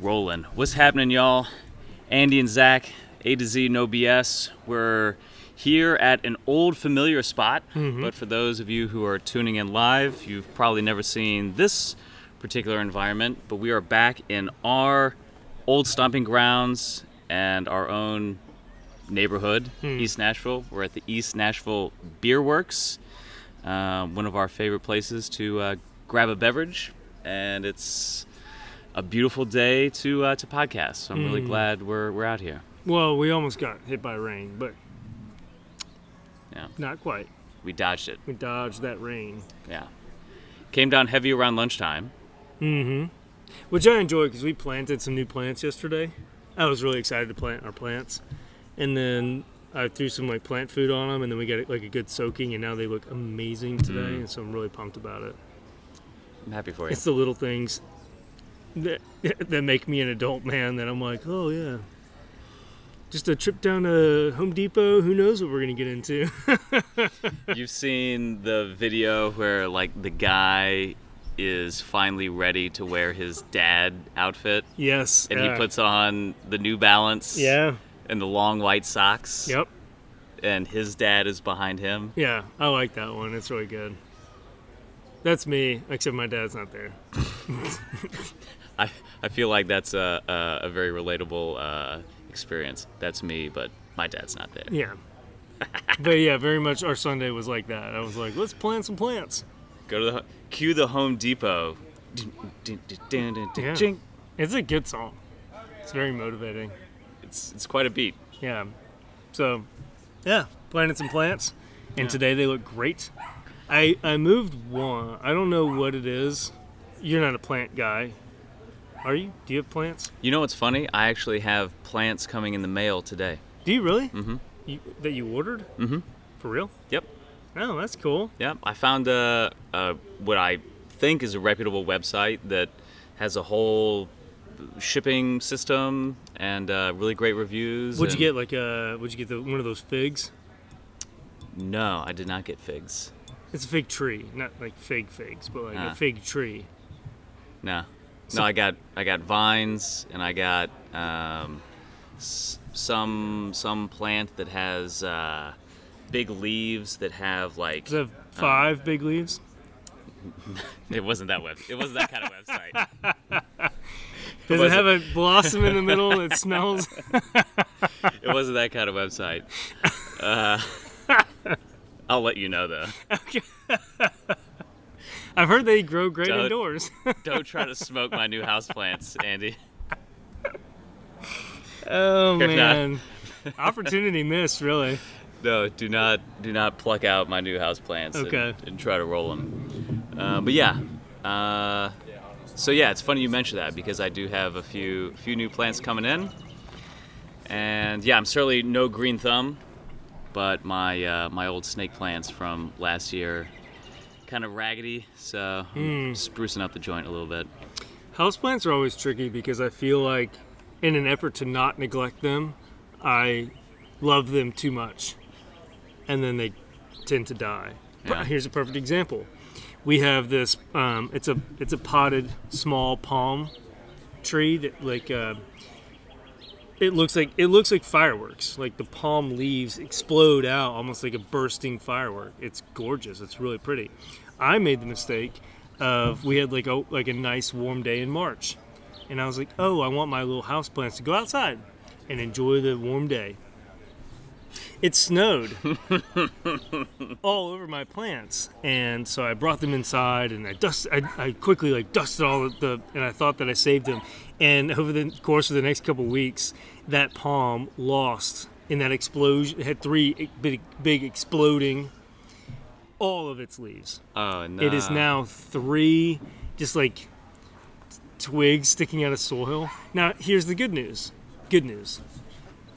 rolling. What's happening, y'all? Andy and Zach, A to Z, no BS. We're here at an old familiar spot, but for those of you who are tuning in live, you've probably never seen this particular environment. But we are back in our old stomping grounds and our own neighborhood, East Nashville. We're at the East Nashville Beer Works, uh, one of our favorite places to uh, grab a beverage, and it's a beautiful day to uh, to podcast. So I'm really glad we're we're out here. Well, we almost got hit by rain, but Yeah, not quite. we dodged it. We dodged that rain. Yeah, came down heavy around lunchtime. Mm-hmm. Which I enjoy because we planted some new plants yesterday. I was really excited to plant our plants, and then I threw some like plant food on them, and then we got like a good soaking, and now they look amazing today, and so I'm really pumped about it. I'm happy for you. It's the little things that that make me an adult man that I'm like, oh yeah. Just a trip down to Home Depot. Who knows what we're gonna get into? You've seen the video where like the guy is finally ready to wear his dad outfit, yes. and yeah. he puts on the New Balance Yeah. and the long white socks. Yep. And his dad is behind him. Yeah. I like that one. It's really good. That's me, except my dad's not there. I, I feel like that's a, a, a very relatable uh, experience. That's me, but my dad's not there. Yeah. but yeah, very much our Sunday was like that. I was like, let's plant some plants. Go to the cue the Home Depot. Yeah. It's a good song. It's very motivating. It's it's quite a beat. Yeah. So, yeah, planted some plants, and Yeah. today they look great. I I moved one. I don't know what it is. You're not a plant guy, are you? Do you have plants? You know what's funny? I actually have plants coming in the mail today. Do you really? Mm Mhm. You, that you ordered? Mm-hmm. For real? Yep. Oh, that's cool. Yep. I found a, a what I think is a reputable website that has a whole shipping system and uh, really great reviews. Would you get like a? Would you get the, one of those figs? No, I did not get figs. It's a fig tree, not like fig figs, but like Ah. a fig tree. No. So- No, I got I got vines and I got um, s- some some plant that has uh, big leaves that have like Does it have five big leaves? it wasn't that web it wasn't that kind of website. Does it have a blossom in the middle that smells? It wasn't that kind of website. Uh, I'll let you know though. I've heard they grow great Don't- indoors. Don't try to smoke my new houseplants, Andy. oh You're man, opportunity missed, really. No, do not do not pluck out my new houseplants Okay. and, and try to roll them. Uh, but yeah, uh, so yeah, it's funny you mention that because I do have a few few new plants coming in, and yeah, I'm certainly no green thumb, but my uh, my old snake plants from last year kind of raggedy, so I'm sprucing up the joint a little bit. Houseplants are always tricky because I feel like, in an effort to not neglect them, I love them too much, and then they tend to die. Yeah. Here's a perfect example. We have this. Um, it's a it's a potted small palm tree that like. Uh, it looks like it looks like fireworks. Like the palm leaves explode out almost like a bursting firework. It's gorgeous. It's really pretty. I made the mistake of we had like a like a nice warm day in March, and I was like, oh, I want my little house plants to go outside and enjoy the warm day. It snowed all over my plants, and so I brought them inside, and I dust. I, I quickly like dusted all of the, and I thought that I saved them. And over the course of the next couple weeks, that palm lost in that explosion. It had three big, big exploding, all of its leaves. Oh no! It is now three, just like t- twigs sticking out of soil. Now, here's the good news. Good news.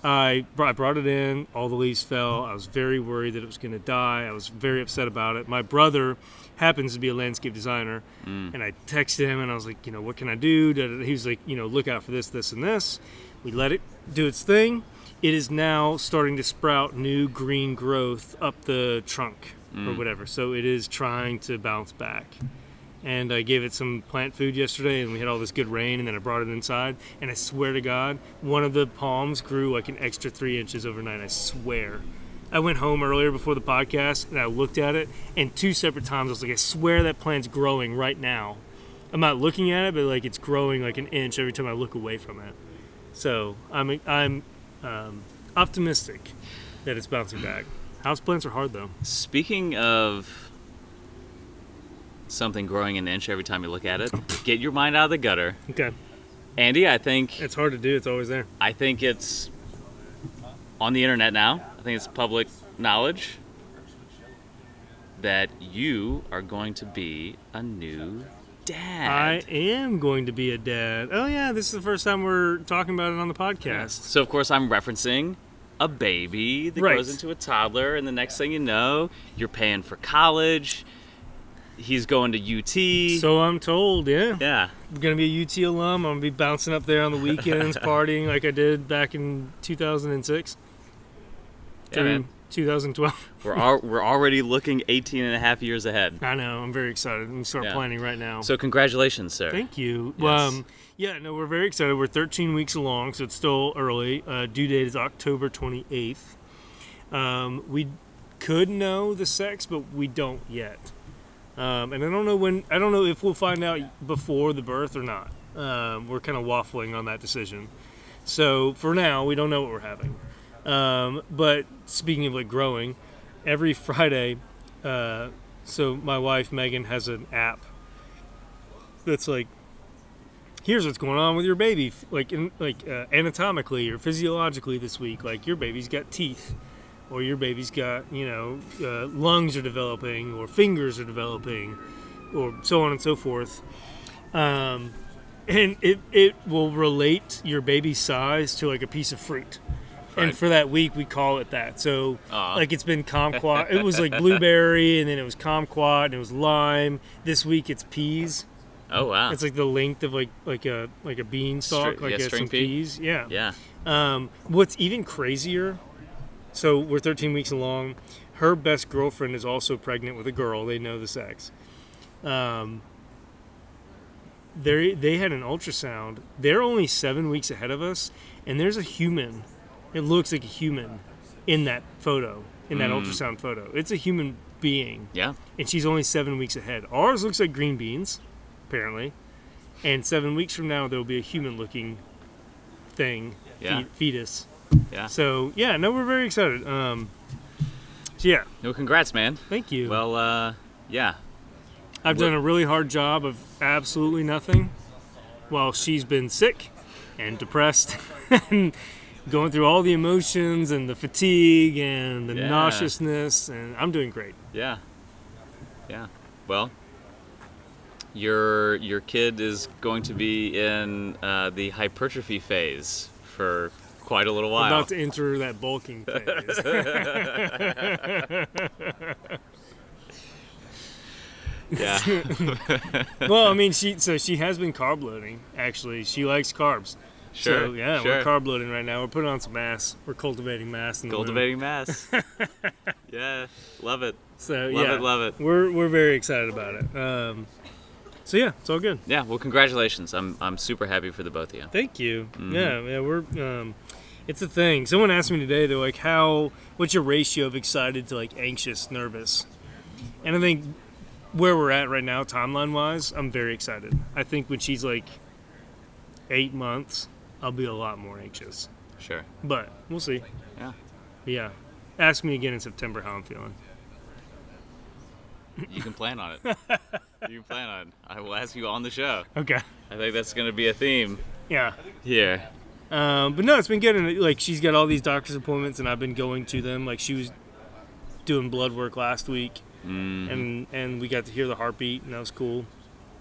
I brought, I brought it in. All the leaves fell. I was very worried that it was going to die. I was very upset about it. My brother happens to be a landscape designer, mm. and I texted him and I was like, you know, what can I do? He was like, you know, look out for this, this, and this. We let it do its thing. It is now starting to sprout new green growth up the trunk or whatever. So it is trying to bounce back. and I gave it some plant food yesterday, and we had all this good rain, and then I brought it inside, and I swear to God, one of the palms grew like an extra three inches overnight. I swear. I went home earlier before the podcast, and I looked at it, and two separate times I was like, I swear that plant's growing right now. I'm not looking at it, but like it's growing like an inch every time I look away from it. So I'm I'm um, optimistic that it's bouncing back. Houseplants are hard though. Speaking of something growing an inch every time you look at it, oh. get your mind out of the gutter. Okay, Andy, I think it's hard to do. It's always there. I think it's on the internet now. I think it's public knowledge that you are going to be a new dad. I am going to be a dad. Oh yeah, this is the first time we're talking about it on the podcast. So of course I'm referencing a baby that Right. grows into a toddler, and the next thing you know, you're paying for college. He's going to UT. So I'm told, yeah. yeah, I'm gonna be a UT alum. I'm gonna be bouncing up there on the weekends, partying like I did back in 2006 yeah, man. 2012. We're al- we're already looking 18 and a half years ahead. I know. I'm very excited. I'm start Yeah. planning right now. So congratulations, sir. Thank you. Yes. Um, yeah, no, we're very excited. We're 13 weeks along, so it's still early. Uh, due date is October 28th. Um, we could know the sex, but we don't yet. Um, and I don't know when. I don't know if we'll find out before the birth or not. Um, we're kind of waffling on that decision. So for now, we don't know what we're having. Um, but speaking of like growing, every Friday, uh, so my wife Megan has an app that's like here's what's going on with your baby. Like in, like uh, anatomically or physiologically this week like your baby's got teeth or your baby's got you know uh, lungs are developing or fingers are developing or so on and so forth. Um, and it, it will relate your baby's size to like a piece of fruit. And for that week we call it that. So like it's been kumquat. It was like blueberry and then it was kumquat and it was lime. This week it's peas Oh wow. it's like the length of like like a like a bean stalk, Stri- like yeah, string some pea? peas. Yeah. yeah. Um, what's even crazier? So we're 13 weeks along. Her best girlfriend is also pregnant with a girl. They know the sex. Um, they they had an ultrasound. They're only seven weeks ahead of us, and there's a human. It looks like a human in that photo, in that Mm. ultrasound photo. It's a human being Yeah. and she's only seven weeks ahead. Ours looks like green beans, apparently, and seven weeks from now there will be a human-looking thing, Yeah. fe- fetus. Yeah. So yeah, no, we're very excited. Um, so yeah, No, congrats, man. thank you. Well, uh, yeah. I've done a really hard job of absolutely nothing, while she's been sick and depressed and going through all the emotions and the fatigue and the Yeah. nauseousness, and I'm doing great. Yeah. Yeah. Well, your your kid is going to be in uh, the hypertrophy phase for quite a little while. about to enter that bulking phase. yeah. well, I mean, she so she has been carb loading. Actually, she likes carbs. Sure. So yeah, sure. we're carb loading right now. We're putting on some mass. We're cultivating mass. Cultivating mass. yeah. Love it. So Love yeah, it. Love it. we're we're very excited about it. Um, so yeah, it's all good. Yeah. Well, congratulations. I'm I'm super happy for the both of you. Thank you. Mm-hmm. Yeah, yeah, we're. Um, it's a thing. Someone asked me today. They're like, "How? What's your ratio of excited to like anxious, nervous?" And I think where we're at right now, timeline wise, I'm very excited. I think when she's like eight months, I'll be a lot more anxious. Sure. But we'll see. Yeah. Yeah. Ask me again in September how I'm feeling. You can plan on it. you can plan on it. I will ask you on the show. Okay. I think that's going to be a theme Yeah. here. Um, but no, it's been good. And like she's got all these doctor's appointments, and I've been going to them. Like she was doing blood work last week, Mm, and and we got to hear the heartbeat, and that was cool.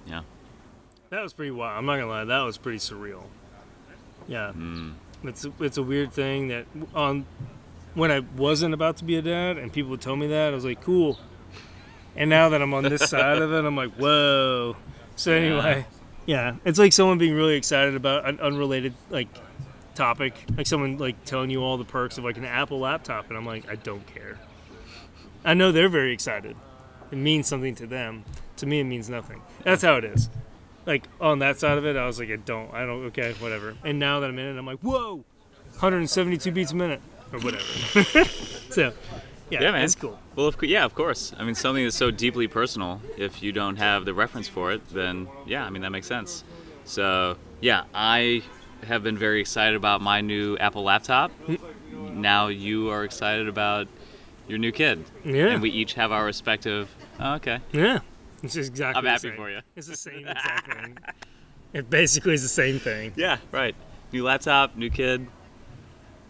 yeah. That was pretty wild. I'm not gonna lie, that was pretty surreal. Yeah, Mm, it's a, it's a weird thing that on when I wasn't about to be a dad, and people would tell me that, I was like, cool. And now that I'm on this side of it, I'm like, whoa. So anyway, yeah, it's like someone being really excited about an unrelated like topic, like someone like telling you all the perks of like an Apple laptop, and I'm like, I don't care. I know they're very excited. it means something to them. To me, it means nothing. That's how it is. Like on that side of it, I was like, I don't, I don't, okay, whatever. And now that I'm in it, I'm like, whoa, 172 beats a minute or whatever. so, yeah, Yeah, man. it's cool. Well, of, yeah, of course. I mean, something that's so deeply personal. If you don't have the reference for it, then yeah, I mean that makes sense. So yeah, I have been very excited about my new Apple laptop. Now you are excited about your new kid. Yeah. And we each have our respective. Oh, okay. Yeah, it's just exactly. I'm the happy same. for you. It's the same exact thing. It basically is the same thing. Yeah. Right. New laptop, new kid.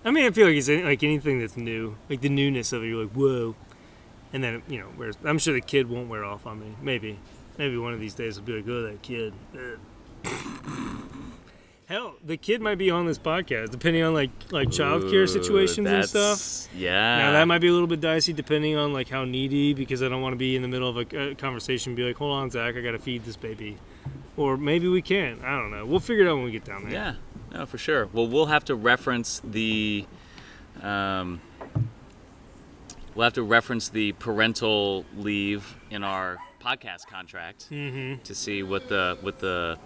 I mean, I feel like it's like anything that's new, like the newness of it. You're like, whoa, and then you know, whereas I'm sure the kid won't wear off on me. Maybe, maybe one of these days I'll be like, oh, that kid. Hell, the kid might be on this podcast, depending on like like childcare situations and stuff. Yeah. Now that might be a little bit dicey, depending on like how needy, because I don't want to be in the middle of a, a conversation, and be like, hold on, Zach, I gotta feed this baby, or maybe we can. I don't know. We'll figure it out when we get down there. Yeah, no, for sure. Well, we'll have to reference the, um, we'll have to reference the parental leave in our podcast contract Mm-hmm. to see what the what the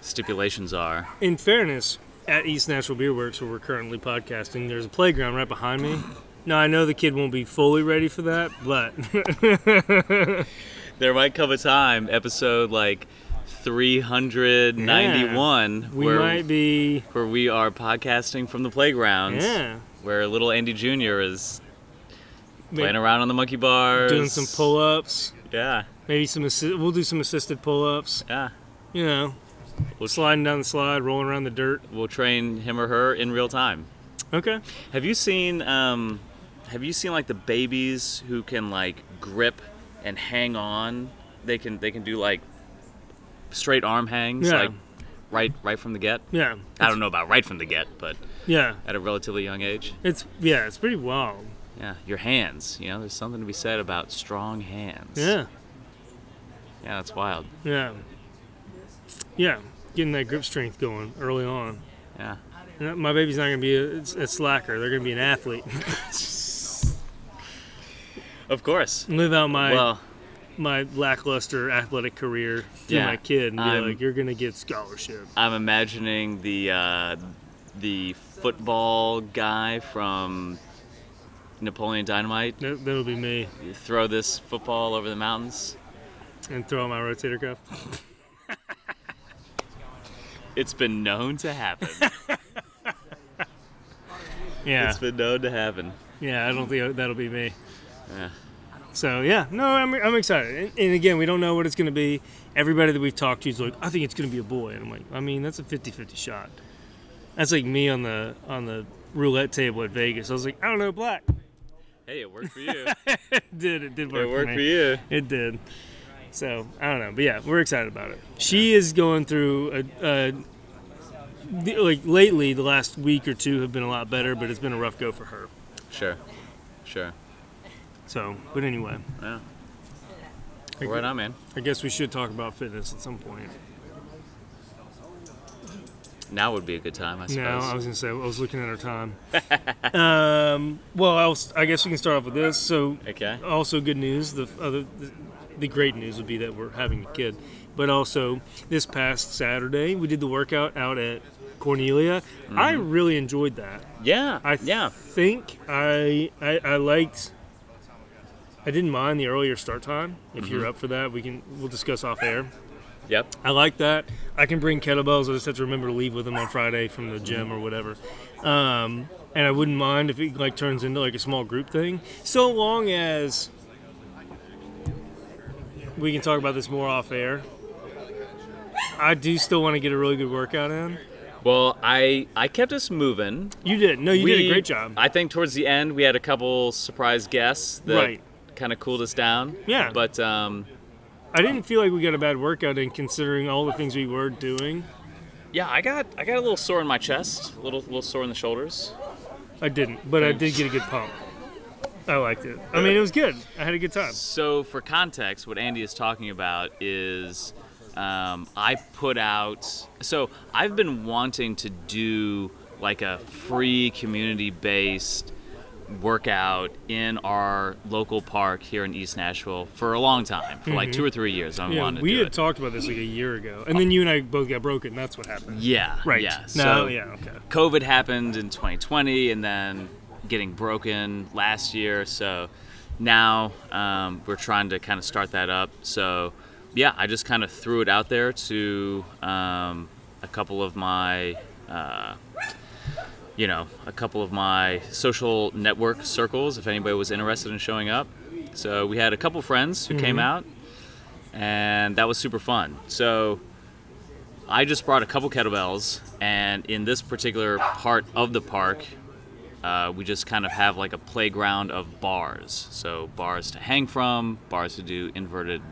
stipulations are. In fairness, at East Nashville Beer Works, where we're currently podcasting, there's a playground right behind me. Now I know the kid won't be fully ready for that, but There might come a time, episode like 391, we where might be. where we are podcasting from the playgrounds, Yeah, where little Andy Jr. is maybe playing around on the monkey bars, doing some pull-ups. Yeah, Maybe some. Assi- we'll do some assisted pull-ups. yeah. You know, We'll sliding down the slide, rolling around the dirt. we'll train him or her in real time. Okay. Have you seen um, have you seen like the babies who can like grip and hang on? They can they can do like straight arm hangs Yeah. like right right from the get. Yeah. I don't know about right from the get, but Yeah. at a relatively young age. It's yeah. It's pretty wild. Yeah, your hands, you know, there's something to be said about strong hands. Yeah. Yeah, that's wild. Yeah. Yeah. Getting that grip strength going early on. Yeah. My baby's not going to be a, a slacker. They're going to be an athlete. Of course. Live out my Well, my lackluster athletic career through Yeah, my kid and be I'm- like, "You're going to get scholarship." I'm imagining the uh, the football guy from Napoleon Dynamite. That, that'll be me. You throw this football over the mountains. And throw my rotator cuff. It's been known to happen. Yeah. It's been known to happen. Yeah. I don't think that'll be me. Yeah. So yeah, no, I'm, I'm excited. And, and again, we don't know what it's going to be. Everybody that we've talked to is like, I think it's going to be a boy. And I'm like, I mean, that's a 50-50 shot. That's like me on the on the roulette table at Vegas. I was like, I don't know, black. Hey, it worked for you. it did. It did work. it worked for for you. It did. So I don't know, but yeah, we're excited about it. She is going through a, a like lately. The last week or two have been a lot better, but it's been a rough go for her. Sure. Sure. So, but anyway, Yeah. I, Right on, man. I guess we should talk about fitness at some point. Now would be a good time, I suppose. No, I was gonna say I was looking at our time. um, well, I, was, I guess we can start off with this. So, Okay. also good news. The other, the, the great news would be that we're having a kid, but also this past Saturday we did the workout out at Cornelia. I really enjoyed that. Yeah. I yeah. think I, I I liked. I didn't mind the earlier start time. If you're up for that, we can we'll discuss off air. Yep. I like that. I can bring kettlebells. I just have to remember to leave with them on Friday from the gym or whatever. Um, and I wouldn't mind if it like turns into like a small group thing, so long as we can talk about this more off air. I do still want to get a really good workout in. Well, I I kept us moving. You did. No, you did a great job. I think towards the end we had a couple surprise guests that Right. Kind of cooled us down. Yeah. But um, I didn't feel like we got a bad workout in considering all the things we were doing. yeah, I got I got a little sore in my chest, a little little sore in the shoulders. I didn't, but I did get a good pump. I liked it. I mean, it was good. I had a good time. So for context, what Andy is talking about is um, I put out. So I've been wanting to do like a free community-based workout in our local park here in East Nashville for a long time, for like two or three years. I Mm-hmm. Yeah, we had it. talked about this like a year ago, and then you and I both got broken. That's what happened. yeah, Right. Yeah. No. Yeah. Okay. COVID happened in 2020, and then getting broken last year. So now um, we're trying to kind of start that up. So yeah, I just kind of threw it out there to um, a couple of my. Uh, you know, a couple of my social network circles if anybody was interested in showing up. So we had a couple friends who came out, and that was super fun. So I just brought a couple kettlebells, and in this particular part of the park, uh, we just kind of have like a playground of bars. So bars to hang from, bars to do inverted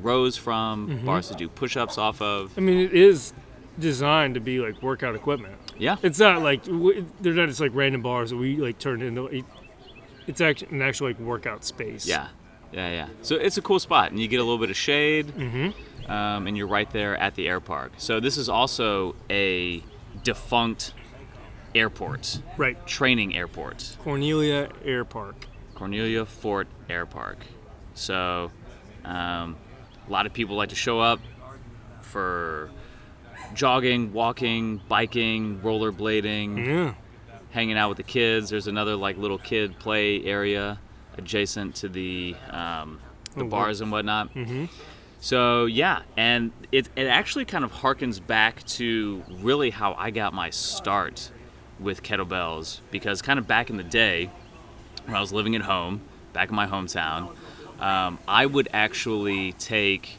rows from, bars to do push-ups off of. I mean, it is designed to be like workout equipment. Yeah, It's not like w- they're not just like random bars that we like turned into. It, it's actually an actual like workout space. Yeah, yeah, yeah. So it's a cool spot, and you get a little bit of shade, um, and you're right there at the air park. So this is also a defunct airport, Right. training airport, Cornelia Air Park. Cornelia Fort Air Park. So um, a lot of people like to show up for jogging, walking, biking, rollerblading Yeah. hanging out with the kids. There's another like little kid play area adjacent to the um, the Oh, wow. bars and whatnot. Mm-hmm. So yeah, and it it actually kind of harkens back to really how I got my start with kettlebells because kind of back in the day when I was living at home, back in my hometown, um, I would actually take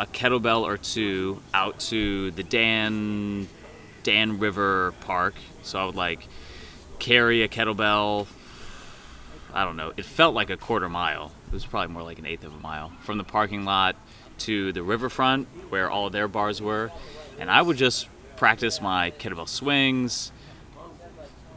a kettlebell or two out to the Dan Dan River Park. So I would like carry a kettlebell. I don't know. It felt like a quarter mile. It was probably more like an eighth of a mile from the parking lot to the riverfront where all their bars were, and I would just practice my kettlebell swings,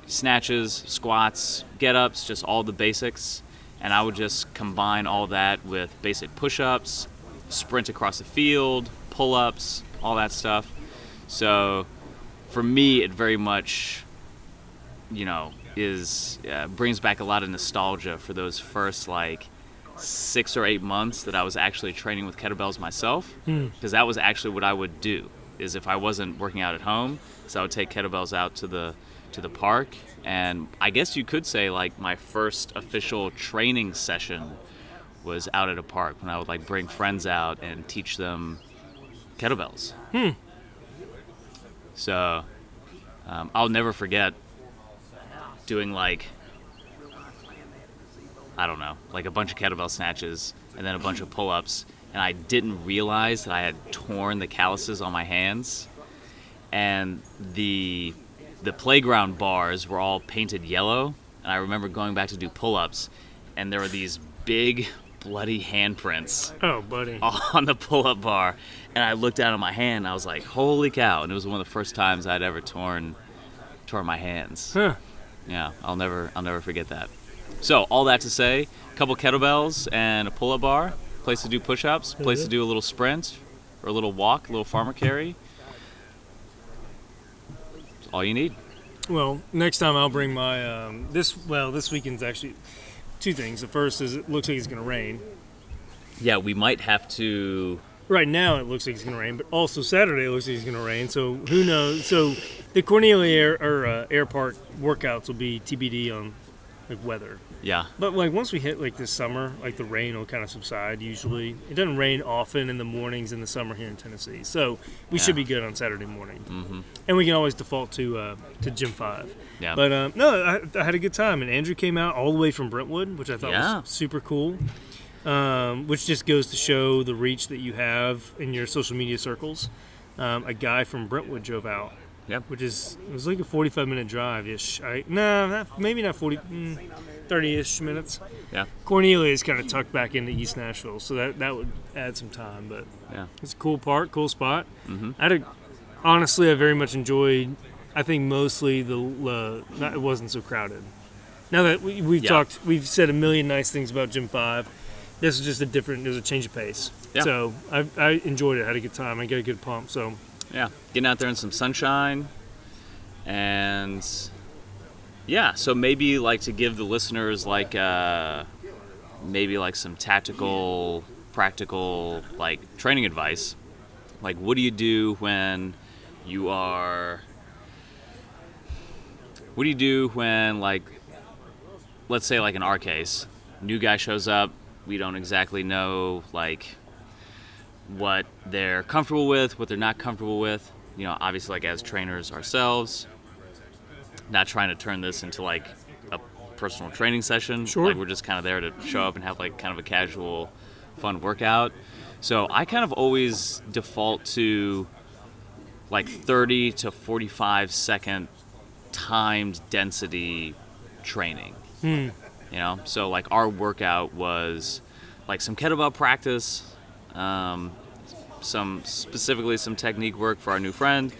snatches, squats, get ups, just all the basics. And I would just combine all that with basic push ups, sprint across the field, pull ups, all that stuff. So for me, it very much, you know, is uh, brings back a lot of nostalgia for those first like six or eight months that I was actually training with kettlebells myself, because that was actually what I would do. Is if I wasn't working out at home, so I would take kettlebells out to the to the park, and I guess you could say like my first official training session was out at a park when I would like bring friends out and teach them kettlebells. Hmm. So um, I'll never forget doing like I don't know, like a bunch of kettlebell snatches and then a bunch of pull-ups, and I didn't realize that I had torn the calluses on my hands, and the the playground bars were all painted yellow, and I remember going back to do pull-ups, and there were these big bloody handprints Oh, buddy. on the pull-up bar, and I looked down at my hand, and I was like, "Holy cow!" And it was one of the first times I'd ever torn torn my hands. Huh. Yeah, I'll never I'll never forget that. So all that to say, a couple kettlebells and a pull-up bar, place to do push-ups, place to do a little sprint or a little walk, a little farmer carry. All you need. Well, next time I'll bring my um, this. Well, this weekend's actually two things. The first is it looks like it's going to rain. Yeah, we might have to. Right now, it looks like it's going to rain, but also Saturday it looks like it's going to rain. So who knows? So the Cornelia Air or uh, Air Park workouts will be TBD on like weather. Yeah, But like once we hit like this summer, like the rain will kind of subside. Usually, it doesn't rain often in the mornings in the summer here in Tennessee, so we should be good on Saturday morning. Mm-hmm. And we can always default to uh, to Gym Five. yeah. But um, no, I, I had a good time, and Andrew came out all the way from Brentwood, which I thought Yeah. was super cool. Um, which just goes to show the reach that you have in your social media circles. Um, a guy from Brentwood drove out, Yep. which is it was like a 45 minute drive ish. I no, not, maybe not 40, mm, 30 ish minutes. Yeah. Cornelia is kind of tucked back into East Nashville, so that that would add some time. But Yeah. it's a cool park, cool spot. Mm-hmm. I had a, honestly, I very much enjoyed. I think mostly the uh, not, it wasn't so crowded. Now that we, we've Yeah. talked, we've said a million nice things about Gym Five. This is just a different. There's a change of pace. Yeah. So I, I enjoyed it. Had a good time. I got a good pump. So Yeah, getting out there in some sunshine and Yeah, so maybe like to give the listeners like uh, maybe like some tactical, practical like training advice. Like, what do you do when you are? What do you do when like, let's say like in our case, new guy shows up, we don't exactly know like what they're comfortable with, what they're not comfortable with. You know, obviously like as trainers ourselves, not trying to turn this into like a personal training session. Sure. Like we're just kind of there to show up and have like kind of a casual, fun workout. So I kind of always default to like 30 to 45 second timed density training. Hmm. You know, so like our workout was like some kettlebell practice, um, some specifically some technique work for our new friend,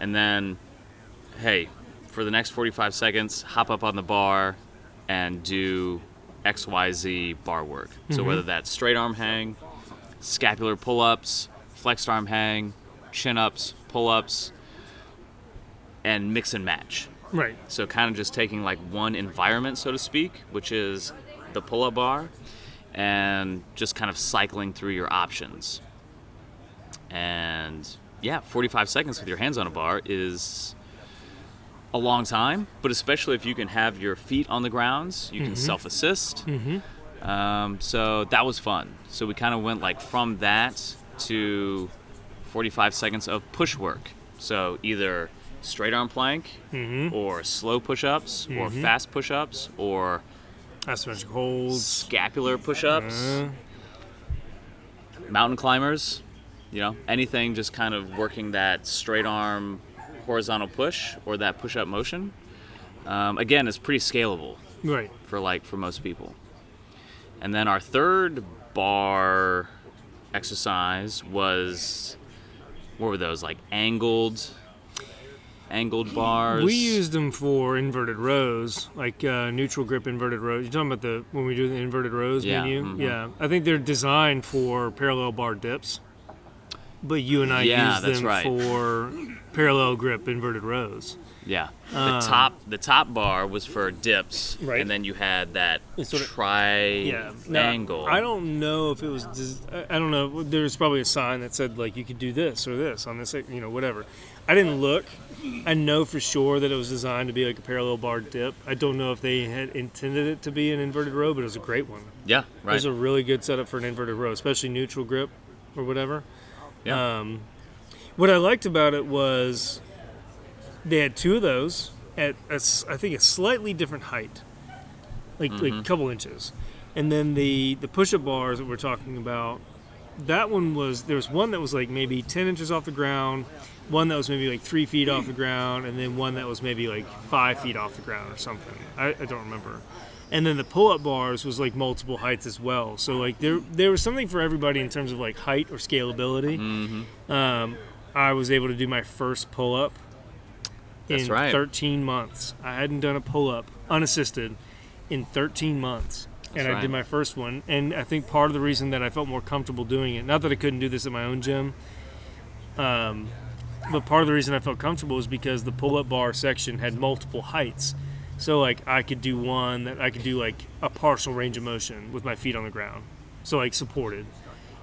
and then, hey, for the next 45 seconds, hop up on the bar and do XYZ bar work. So whether that's straight arm hang, scapular pull ups, flexed arm hang, chin ups, pull ups, and mix and match. Right. So kind of just taking like one environment, so to speak, which is the pull-up bar, and just kind of cycling through your options. And yeah, 45 seconds with your hands on a bar is a long time, but especially if you can have your feet on the grounds, you can mm-hmm. self-assist. Mm-hmm. Um, so that was fun. So we kind of went like from that to 45 seconds of push work. So either straight arm plank, mm-hmm. or slow push-ups, or fast push-ups, or Asymmetric holds. scapular push-ups, Uh, mountain climbers. You know, anything just kind of working that straight arm horizontal push or that push-up motion. Um, again, it's pretty scalable. right. for like for most people. And then our third bar exercise was what were those like angled angled bars? We used them for inverted rows, like uh, neutral grip inverted rows. You're talking about the when we do the inverted rows Yeah, menu? mhm. Yeah. I think they're designed for parallel bar dips. But you and I Yeah, use them right. for parallel grip inverted rows. yeah. The Um, top the top bar was for dips, Right. and then you had that sort of- triangle. Yeah. Now, I don't know if it was. I don't know. There's probably a sign that said like you could do this or this on this, you know, whatever. I didn't look. I know for sure that it was designed to be like a parallel bar dip. I don't know if they had intended it to be an inverted row, but it was a great one. Yeah, It was a really good setup for an inverted row, especially neutral grip or whatever. yeah. Um, what I liked about it was they had two of those at a I think a slightly different height, like like a couple inches, and then the the push-up bars that we're talking about. That one was there was one that was like maybe ten inches off the ground, one that was maybe like three feet off the ground, and then one that was maybe like five feet off the ground or something. I, I don't remember. And then the pull-up bars was like multiple heights as well. So like there there was something for everybody in terms of like height or scalability. Um, I was able to do my first pull-up That's in right. 13 months. I hadn't done a pull-up unassisted in 13 months. and I right. did my first one. And I think part of the reason that I felt more comfortable doing it, not that I couldn't do this at my own gym, um, but part of the reason I felt comfortable is because the pull-up bar section had multiple heights. So like I could do one that I could do like a partial range of motion with my feet on the ground, so like supported,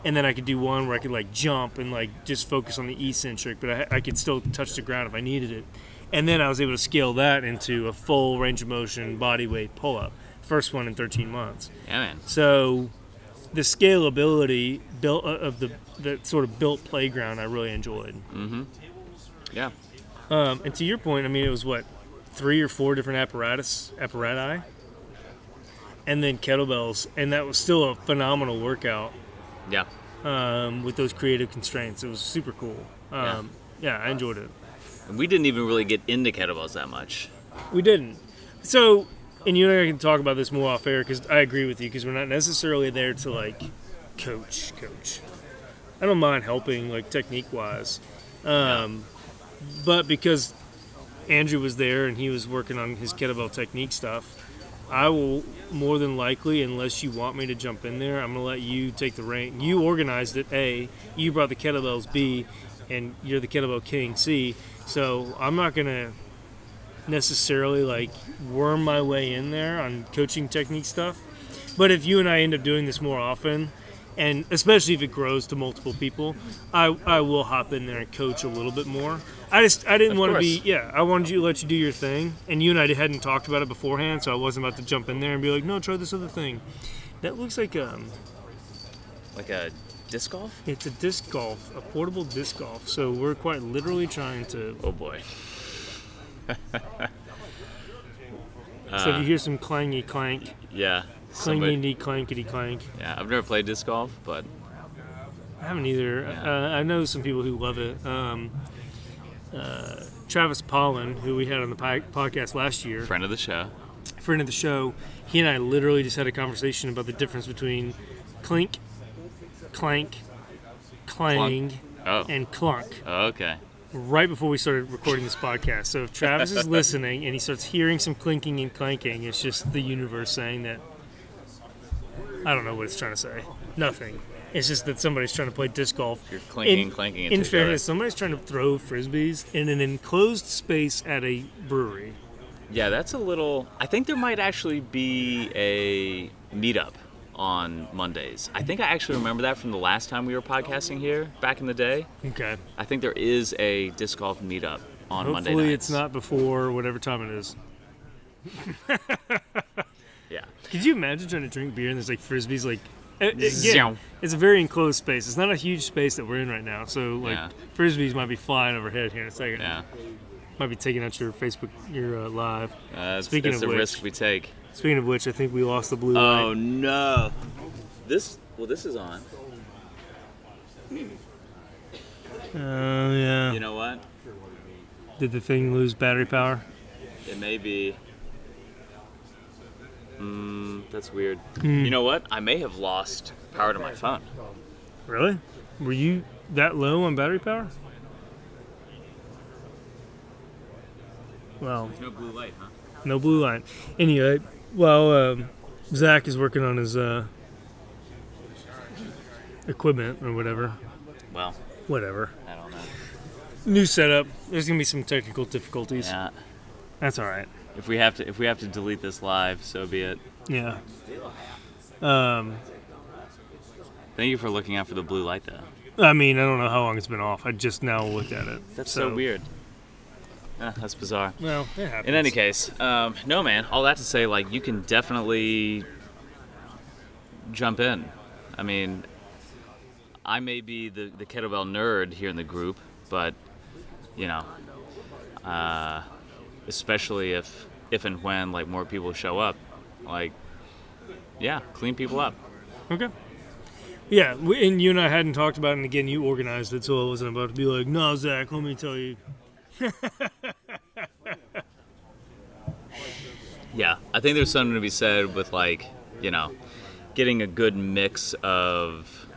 and then I could do one where I could like jump and like just focus on the eccentric, but I, I could still touch the ground if I needed it. And then I was able to scale that into a full range of motion body weight pull-up. First one in 13 months. yeah, man. So the scalability built uh, of the that sort of built playground I really enjoyed. Yeah. Um, and to your point, I mean, it was what three or four different apparatus apparati, and then kettlebells, and that was still a phenomenal workout Yeah. um, with those creative constraints. It was super cool. Um, yeah. I enjoyed it. And we didn't even really get into kettlebells that much. We didn't. So, and you and I can talk about this more off air because I agree with you because we're not necessarily there to like coach, coach. I don't mind helping like technique wise, um, but because Andrew was there and he was working on his kettlebell technique stuff, I will more than likely, unless you want me to jump in there, I'm gonna let you take the reign. You organized it, A. You brought the kettlebells, B. And you're the kettlebell king, C. So I'm not gonna necessarily like worm my way in there on coaching technique stuff. But if you and I end up doing this more often, and especially if it grows to multiple people, I, I will hop in there and coach a little bit more. I just I didn't want to be yeah I wanted you to let you do your thing, and you and I hadn't talked about it beforehand, so I wasn't about to jump in there and be like, no, try this other thing. That looks like um, Like a disc golf? it's a disc golf, a portable disc golf. So we're quite literally trying to. Oh boy. so if you hear some clangy clank, Yeah. Clangity clankety clank. yeah, I've never played disc golf, but I haven't either. Yeah. Uh, I know some people who love it. Um, uh, Travis Pollen, who we had on the podcast last year, friend of the show. friend of the show, he and I literally just had a conversation about the difference between clink, clank, clang, Oh. and clunk oh, okay. right before we started recording this podcast. So if Travis is listening and he starts hearing some clinking and clanking, it's just the universe saying that. I don't know what it's trying to say. Nothing. It's just that somebody's trying to play disc golf. You're clanking, In- and clanking In into fairness, somebody's trying to throw frisbees in an enclosed space at a brewery. Yeah, that's a little. I think there might actually be a meetup on Mondays. I think I actually remember that from the last time we were podcasting here back in the day. Okay. I think there is a disc golf meetup on Monday Hopefully, it's not before whatever time it is. Yeah. Could you imagine trying to drink beer and there's like frisbees like? Again, it's a very enclosed space. It's not a huge space that we're in right now. So like Yeah. frisbees might be flying overhead here in a second. Yeah. Might be taking out your Facebook, your uh, live. Uh, Speaking of the which- risk we take. Speaking of which, I think we lost the blue Oh light. no. This well, this is on. Oh yeah. You know what? Did the thing lose battery power? It may be. Mm, that's weird. Hmm. You know what? I may have lost power to my phone. Really? Were you that low on battery power? Well, There's No blue light, huh? no blue line. Anyway, well, um, Zach is working on his uh, equipment or whatever. Well, Whatever. I don't know. New setup. There's gonna be some technical difficulties. Yeah. That's all right. If we have to, if we have to delete this live, so be it. Yeah. Um, Thank you for looking out for the blue light, though. I mean, I don't know how long it's been off. I just now looked at it. That's so, weird. Ah, that's bizarre. Well, it happens. In any case, um, no, man. All that to say, like, you can definitely jump in. I mean, I may be the, the kettlebell nerd here in the group, but you know, uh, especially if if and when like more people show up, like, yeah, clean people up. Okay. Yeah, we, and you and I hadn't talked about it, and again, you organized it, so I wasn't about to be like, no, Zach, let me tell you. Yeah, I think there's something to be said with like, you know, getting a good mix of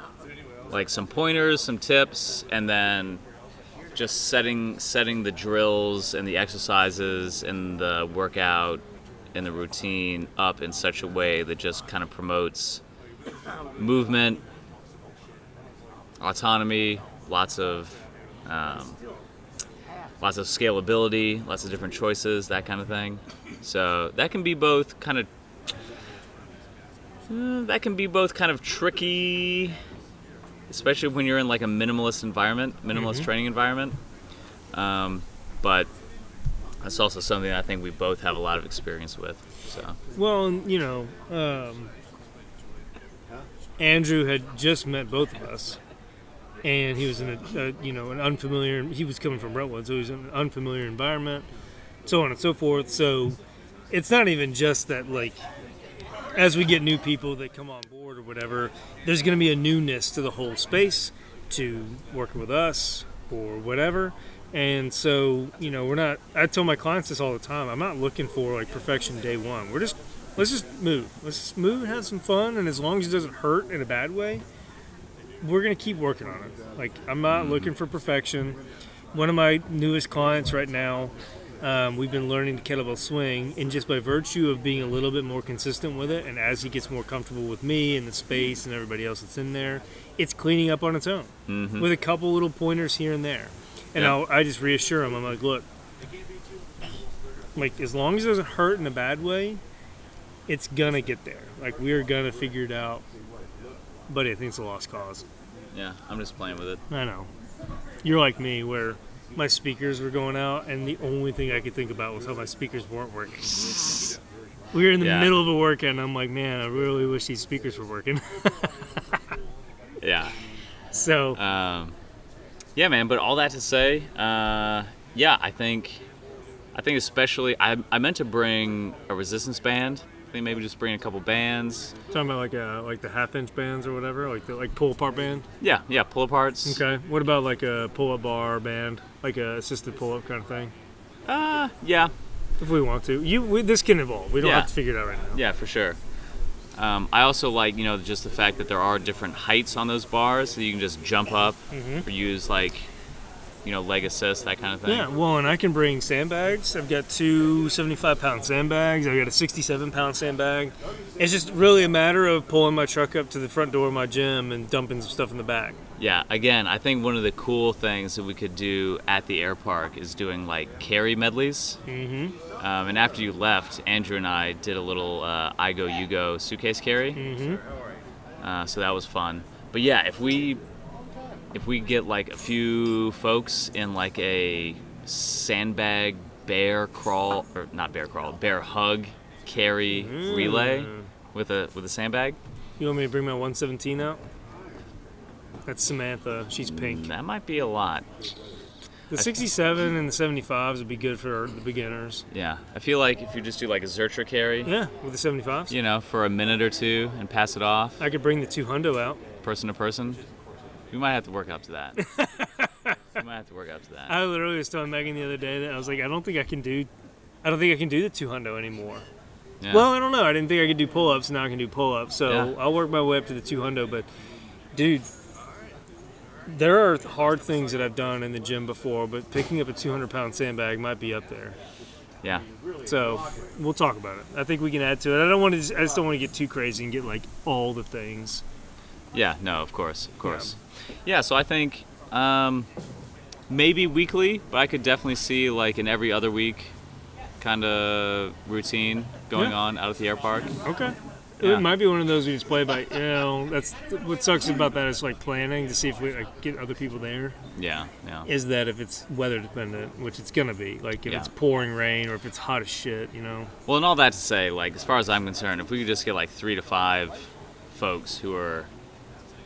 like some pointers, some tips, and then just setting setting the drills and the exercises and the workout and the routine up in such a way that just kind of promotes movement, autonomy, lots of um, lots of scalability, lots of different choices, that kind of thing. So that can be both kind of uh, that can be both kind of tricky, especially when you're in like a minimalist environment, minimalist training environment. Um, but that's also something I think we both have a lot of experience with. So Well, you know, um, Andrew had just met both of us, and he was in a, a you know an unfamiliar. He was coming from Brentwood, so he was in an unfamiliar environment, so on and so forth. So it's not even just that like as we get new people that come on board or whatever, there's going to be a newness to the whole space to working with us or whatever. And so, you know, we're not. I tell my clients this all the time. I'm not looking for like perfection day one. We're just let's just move. Let's just move and have some fun. And as long as it doesn't hurt in a bad way, we're gonna keep working on it. Like I'm not looking for perfection. One of my newest clients right now, um, we've been learning the kettlebell swing, and just by virtue of being a little bit more consistent with it, and as he gets more comfortable with me and the space and everybody else that's in there, it's cleaning up on its own with a couple little pointers here and there. And Yeah. I'll, I just reassure him. I'm like, look, Like as long as it doesn't hurt in a bad way, it's gonna get there. Like we're gonna figure it out. But I think it's a lost cause. Yeah, I'm just playing with it. I know. You're like me, where my speakers were going out, and the only thing I could think about was how my speakers weren't working. We were in the Yeah. middle of a workout, and I'm like, man, I really wish these speakers were working. Yeah. so, Um, yeah, man. But all that to say, uh, yeah, I think, I think especially, I, I meant to bring a resistance band. Think maybe just bring a couple bands. talking about like uh, like the half inch bands or whatever, like the like pull apart band. Yeah, yeah, pull aparts. Okay. What about like a pull up bar band, like a assisted pull up kind of thing? Uh, yeah, If we want to, you we, this can evolve. We don't Yeah. have to figure it out right now. yeah, for sure. Um, I also like, you know, just the fact that there are different heights on those bars, so you can just jump up Mhm. or use like, you know, leg assist, that kind of thing. Yeah, well, and I can bring sandbags. I've got two 75 pound sandbags. I've got a 67 pound sandbag. It's just really a matter of pulling my truck up to the front door of my gym and dumping some stuff in the back. Yeah, again, I think one of the cool things that we could do at the air park is doing like carry medleys. Mm-hmm. Um, and after you left, Andrew and I did a little uh, I go, you go suitcase carry. Mm-hmm. Uh, so that was fun. But yeah, if we if we get like a few folks in like a sandbag bear crawl or not bear crawl, bear hug carry relay Mm. with a with a sandbag, You want me to bring my 117 out? That's Samantha. She's pink. that might be a lot. The 67 and the 75s would be good for the beginners. Yeah, I feel like if you just do like a Zercher carry, Yeah, with the 75s. you know, for a minute or two and pass it off I could bring the two hundo out. person to person, we might have to work up to that. we might have to work up to that. I literally was telling Megan the other day that I was like, I don't think I can do, I don't think I can do the two hundo anymore. Yeah. Well, I don't know. I didn't think I could do pull ups. Now I can do pull ups. So Yeah. I'll work my way up to the two hundo. But, dude, there are hard things that I've done in the gym before, but picking up a 200 pound sandbag might be up there. yeah, So we'll talk about it. I think we can add to it. I don't want to. Just, I just don't want to get too crazy and get like all the things. yeah, no, of course, of course. Yeah, so I think um, maybe weekly, but I could definitely see like an every other week kind of routine going Yeah. on out at the air park. Okay. Yeah. It might be one of those we just play by. You know, that's what sucks about that is like planning to see if we like, get other people there. Yeah, yeah, Is that if it's weather dependent, which it's gonna be, like if Yeah. it's pouring rain or if it's hot as shit, you know. Well, and all that to say, like as far as I'm concerned, if we could just get like three to five folks who are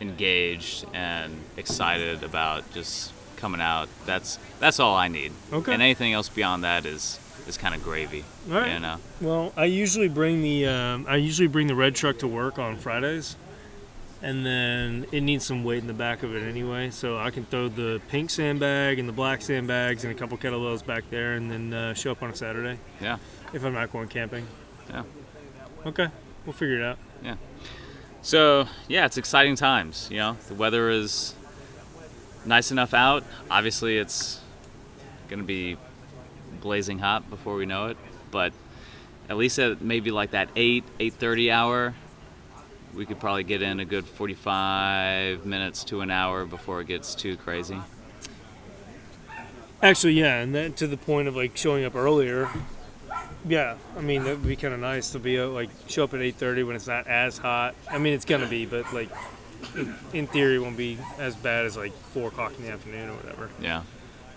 engaged and excited about just coming out, that's that's all I need. Okay. And anything else beyond that is is kind of gravy. All right. You know. Well, I usually bring the um, I usually bring the red truck to work on Fridays, and then it needs some weight in the back of it anyway. So I can throw the pink sandbag and the black sandbags and a couple kettlebells back there, and then uh, show up on a Saturday Yeah. if I'm not going camping. Yeah. Okay, we'll figure it out. So yeah, it's exciting times. You know, the weather is nice enough out. Obviously, it's gonna be blazing hot before we know it. But at least at maybe like that eight eight thirty hour, we could probably get in a good forty five minutes to an hour before it gets too crazy. Actually, yeah, and then to the point of like showing up earlier. Yeah, I mean that would be kind of nice to be uh, like show up at 8:30 when it's not as hot. I mean it's gonna be, but like in, in theory it won't be as bad as like four o'clock in the afternoon or whatever. Yeah.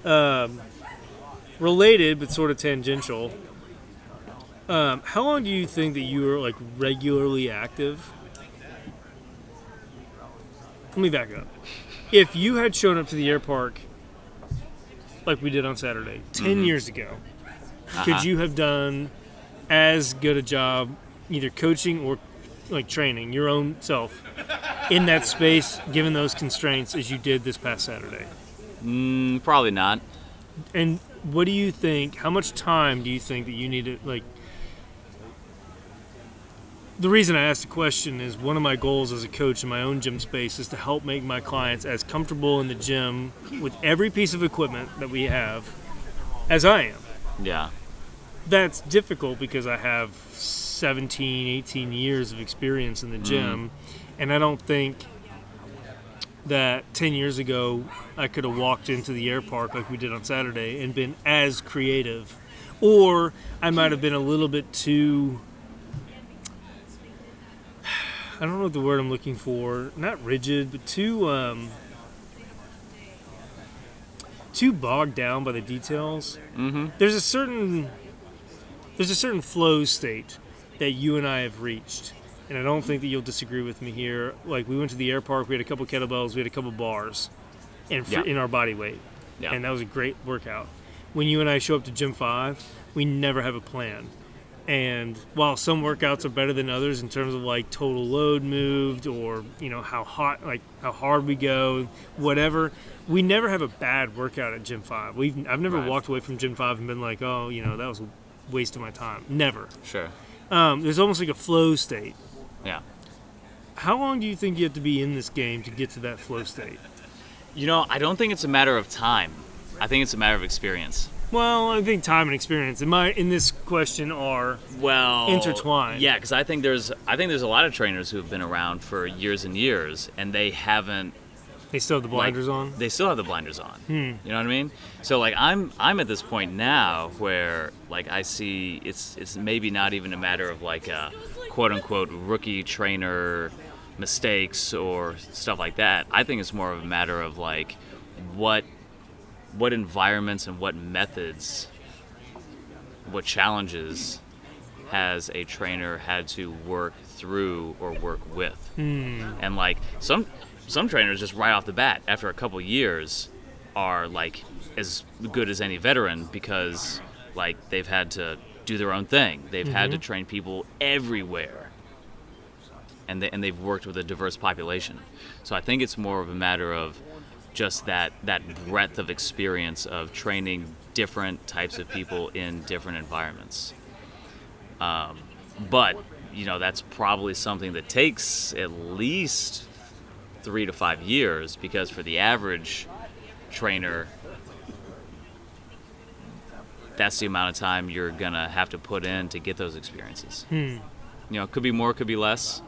Um, related but sort of tangential. Um, how long do you think that you were like regularly active? Let me back up. If you had shown up to the air park like we did on Saturday 10 years ago, Uh-huh. could you have done as good a job either coaching or like training your own self in that space given those constraints as you did this past Saturday? Mm, probably not. And what do you think? How much time do you think that you need to like? The reason I asked the question is one of my goals as a coach in my own gym space is to help make my clients as comfortable in the gym with every piece of equipment that we have as I am. Yeah. That's difficult because I have 17, 18 years of experience in the gym, and I don't think that 10 years ago I could have walked into the air park like we did on Saturday and been as creative or I might have been a little bit too. I don't know what the word I'm looking for. Not rigid, but too um, too bogged down by the details. Mm-hmm. There's a certain there's a certain flow state that you and I have reached, and I don't think that you'll disagree with me here. Like we went to the air park, we had a couple kettlebells, we had a couple bars, and Yeah. in our body weight, Yeah. and that was a great workout. When you and I show up to gym five, we never have a plan. And while some workouts are better than others in terms of like total load moved or you know how hot like how hard we go, whatever, we never have a bad workout at gym five. We've I've never Right. walked away from gym five and been like, oh, you know, that was of my time. Never. Sure. Um, there's almost like a flow state. Yeah. How long do you think you have to be in this game to get to that flow state? You know, I don't think it's a matter of time. I think it's a matter of experience. Well, I think time and experience in my in this question are Well, Intertwined. Yeah, because I think there's I think there's a lot of trainers who have been around for years and years, and they haven't they still have the like, blinders on. They still have the blinders on. Hmm. You know what I mean? So like I'm I'm at this point now where like I see it's it's maybe not even a matter of like a quote unquote rookie trainer mistakes or stuff like that. I think it's more of a matter of like what what environments and what methods what challenges has a trainer had to work through or work with Hmm. and like some some trainers just right off the bat after a couple years are like as good as any veteran because like they've had to do their own thing. They've had to train people everywhere. And, they, and they've worked with a diverse population. So i think it's more of a matter of just that that breadth of experience of training different types of people in different environments. Um, but you know that's probably something that takes at least three to five years because for the average trainer that's the amount of time you're gonna have to put in to get those experiences Hmm. you know it could be more could be less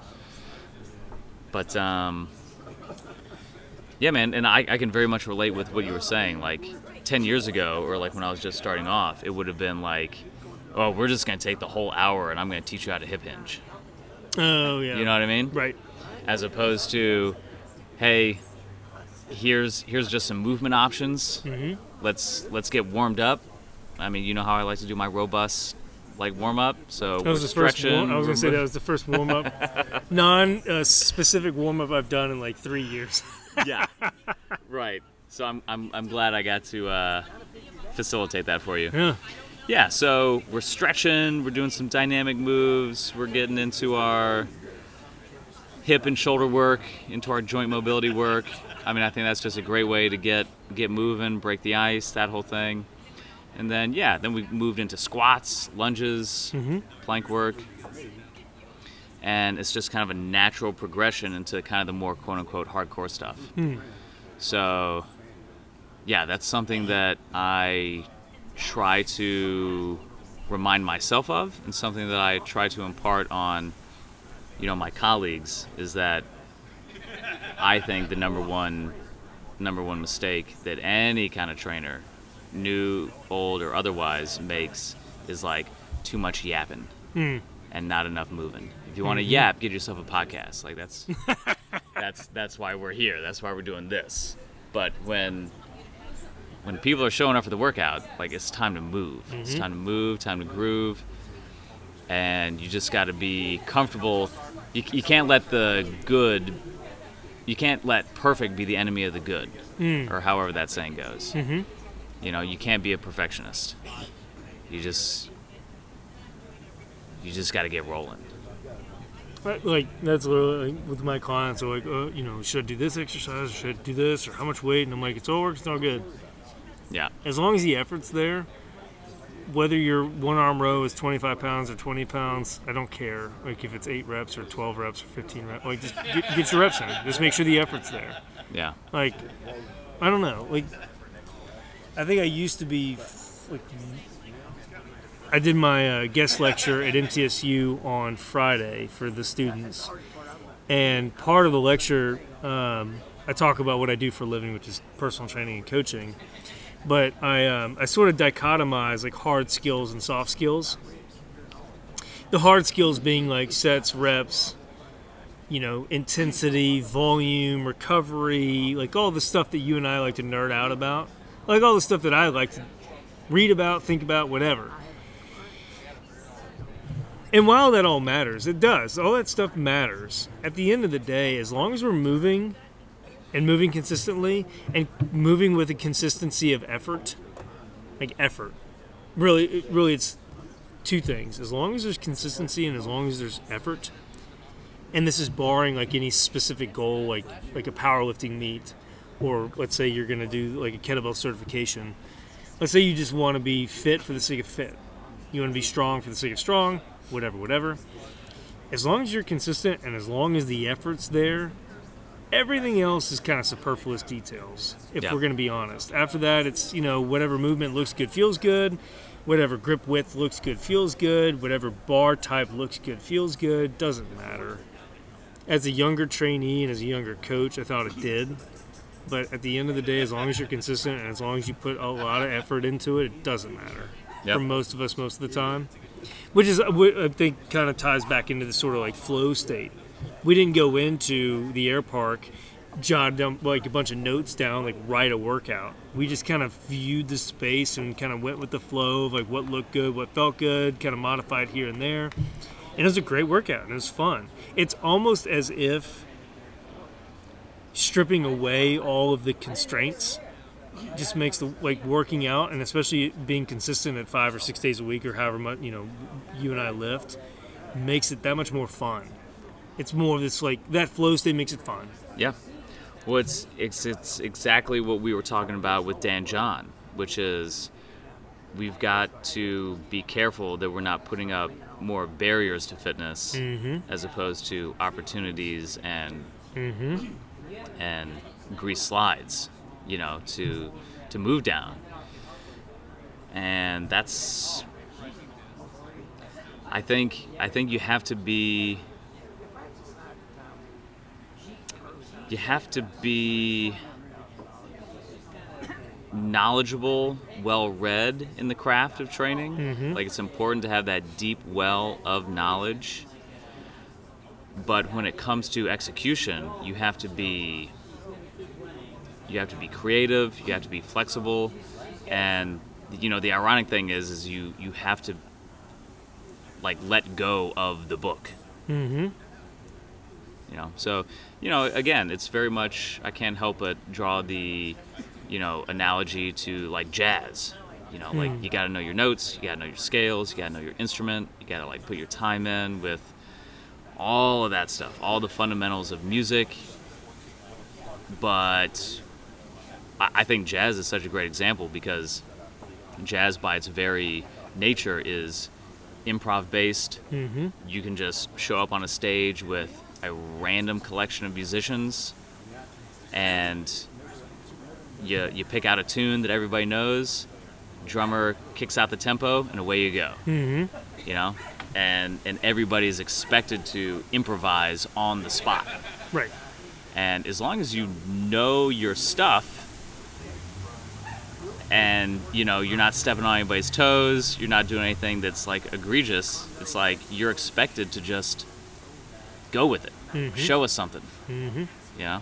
but um, yeah man and I, I can very much relate with what you were saying like 10 years ago or like when i was just starting off it would have been like oh we're just gonna take the whole hour and i'm gonna teach you how to hip hinge Oh yeah. you know what i mean Right. as opposed to hey here's here's just some movement options. Hmm let's let's get warmed up. I mean you know how i like to do my robust like warm up so That was the first. Warm, I was gonna say that was the first warm up, non uh, specific warm up I've done in like three years. yeah. Right. So i'm i'm, I'm glad i got to uh, facilitate that for you. Yeah. yeah so we're stretching we're doing some dynamic moves we're getting into our hip and shoulder work into our joint mobility work. I mean i think that's just a great way to get get moving break the ice that whole thing. And then yeah then we moved into squats lunges hmm plank work. And it's just kind of a natural progression into kind of the more quote unquote hardcore stuff. Hmm. so yeah that's something that i try to remind myself of and something that i try to impart on you know my colleagues is that i think the number one number one mistake that any kind of trainer new old or otherwise makes is like too much yapping Hmm. and not enough moving. If you want to yap get yourself a podcast. Like that's that's that's why we're here. That's why we're doing this. But when when people are showing up for the workout like it's time to move. It's time to move time to groove and you just got to be comfortable you, you can't let the good you can't let perfect be the enemy of the good Mm. or however that saying goes Mhm. you know you can't be a perfectionist you just you just got to get rolling Like- Like that's literally like, with my clients. They're like, uh, you know, should I do this exercise? Or should I do this? Or how much weight? And I'm like, it's all works. It's all good. yeah As long as the effort's there, whether your one arm row is 25 pounds or 20 pounds, I don't care. Like if it's eight reps or 12 reps or 15 reps, like just get, get your reps in. Just make sure the effort's there. yeah Like, I don't know. Like, I think I used to be like. I did my uh, guest lecture at MTSU on Friday for the students, and part of the lecture, um, I talk about what I do for a living, which is personal training and coaching. But I um, I sort of dichotomize like hard skills and soft skills. The hard skills being like sets, reps, you know, intensity, volume, recovery, like all the stuff that you and I like to nerd out about, like all the stuff that I like to read about, think about, whatever. And while that all matters, it does. All that stuff matters. At the end of the day, as long as we're moving and moving consistently and moving with a consistency of effort, like effort, really, really, it's two things. As long as there's consistency and as long as there's effort, and this is barring like any specific goal, like like a powerlifting meet, or let's say you're going to do like a kettlebell certification. Let's say you just want to be fit for the sake of fit. You want to be strong for the sake of strong whatever, whatever. As long as you're consistent and as long as the effort's there, everything else is kind of superfluous details, if Yeah. we're going to be honest. After that, it's, you know, whatever movement looks good feels good, whatever grip width looks good feels good, whatever bar type looks good feels good, doesn't matter. As a younger trainee and as a younger coach, I thought it did. But at the end of the day, as long as you're consistent and as long as you put a lot of effort into it, it doesn't matter. Yep. For most of us, most of the time which is uh, I think kind of ties back into the sort of like flow state. We didn't go into the air park, jot down like a bunch of notes down, like write a workout. We just kind of viewed the space and kind of went with the flow of like what looked good, what felt good, kind of modified here and there. And it was a great workout and it was fun. It's almost as if stripping away all of the constraints just makes the like working out and especially being consistent at five or six days a week or however much you know you and I lift makes it that much more fun. It's more of this like that flow state makes it fun. Yeah. Well, it's, it's it's exactly what we were talking about with Dan John, which is we've got to be careful that we're not putting up more barriers to fitness mm-hmm. as opposed to opportunities and mm-hmm. and grease slides, you know, to to move down. And that's I think I think you have to be you have to be knowledgeable, well read in the craft of training. Like it's important to have that deep well of knowledge. But when it comes to execution, you have to be you have to be creative, you have to be flexible, and you know the ironic thing is is you you have to like let go of the book Mm-hmm. You know? So you know again it's very much i can't help but draw the you know analogy to like jazz. You know like you got to know your notes you got to know your scales you got to know your instrument you got to like put your time in with all of that stuff all the fundamentals of music. But i, I think jazz is such a great example because jazz by its very nature is improv based Mm-hmm. you can just show up on a stage with a random collection of musicians and you, you pick out a tune that everybody knows drummer kicks out the tempo and away you go Mm-hmm. you know and and everybody is expected to improvise on the spot Right. and as long as you know your stuff and you know you're not stepping on anybody's toes you're not doing anything that's like egregious it's like you're expected to just go with it Mhm. show us something Mm-hmm. know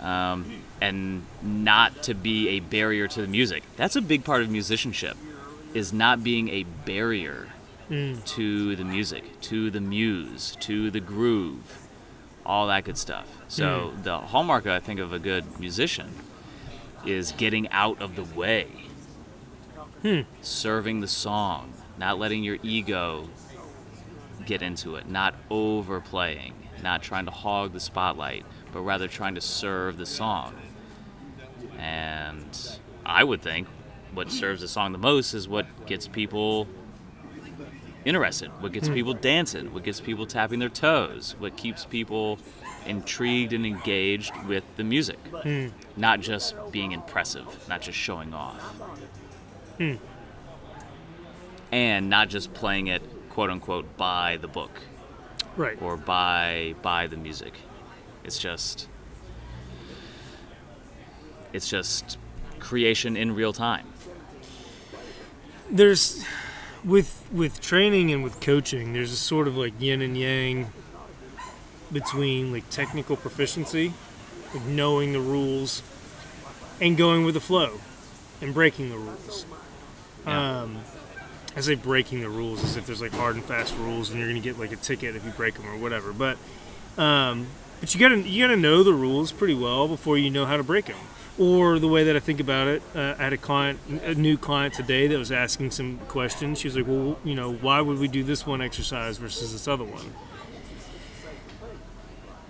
um, and not to be a barrier to the music that's a big part of musicianship is not being a barrier Mm. to the music to the muse to the groove all that good stuff so the hallmark i think of a good musician is getting out of the way Hmm. serving the song not letting your ego get into it. Not overplaying not trying to hog the spotlight but rather trying to serve the song. And i would think what serves the song the most is what gets people interested what gets people dancing what gets people tapping their toes what keeps people intrigued and engaged with the music. Hmm. not just being impressive not just showing off. Hmm. and not just playing it quote unquote by the book Right. or buy by the music. It's just it's just creation in real time. There's with with training and with coaching, there's a sort of like yin and yang between like technical proficiency, like knowing the rules, and going with the flow, and breaking the rules. Yeah. Um, I say breaking the rules as if there's like hard and fast rules, and you're gonna get like a ticket if you break them or whatever. But um, but you gotta you gotta know the rules pretty well before you know how to break them. Or the way that I think about it, uh, I had a client, a new client today that was asking some questions. She was like, "Well, you know, why would we do this one exercise versus this other one?"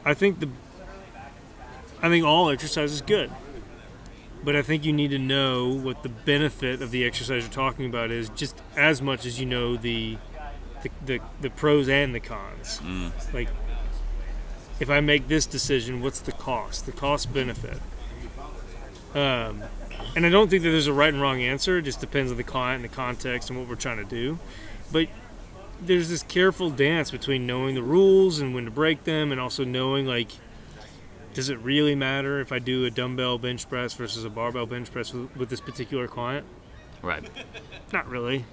I think the, I think all exercise is good, but I think you need to know what the benefit of the exercise you're talking about is, just as much as you know the, the, the, the pros and the cons. Like, if I make this decision, what's the cost? The cost benefit. Um, and I don't think that there's a right and wrong answer. It just depends on the client and the context and what we're trying to do. But there's this careful dance between knowing the rules and when to break them, and also knowing like, does it really matter if I do a dumbbell bench press versus a barbell bench press with, with this particular client? Right. Not really.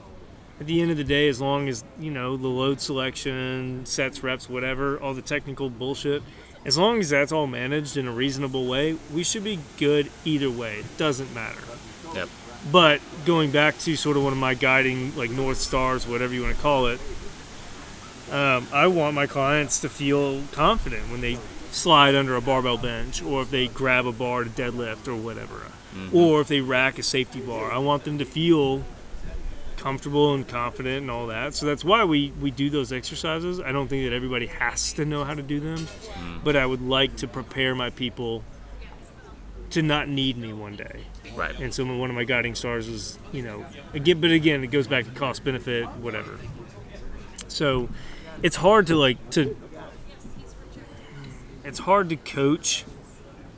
At the end of the day, as long as you know the load selection, sets, reps, whatever, all the technical bullshit, as long as that's all managed in a reasonable way, we should be good either way. It doesn't matter. Yep. But going back to sort of one of my guiding, like North Stars, whatever you want to call it, um, I want my clients to feel confident when they slide under a barbell bench or if they grab a bar to deadlift or whatever, mm-hmm. or if they rack a safety bar. I want them to feel comfortable and confident and all that. So that's why we, we do those exercises. I don't think that everybody has to know how to do them, mm. but I would like to prepare my people to not need me one day. Right. And so one of my guiding stars is, you know, again, but again, it goes back to cost benefit, whatever. So it's hard to like to. It's hard to coach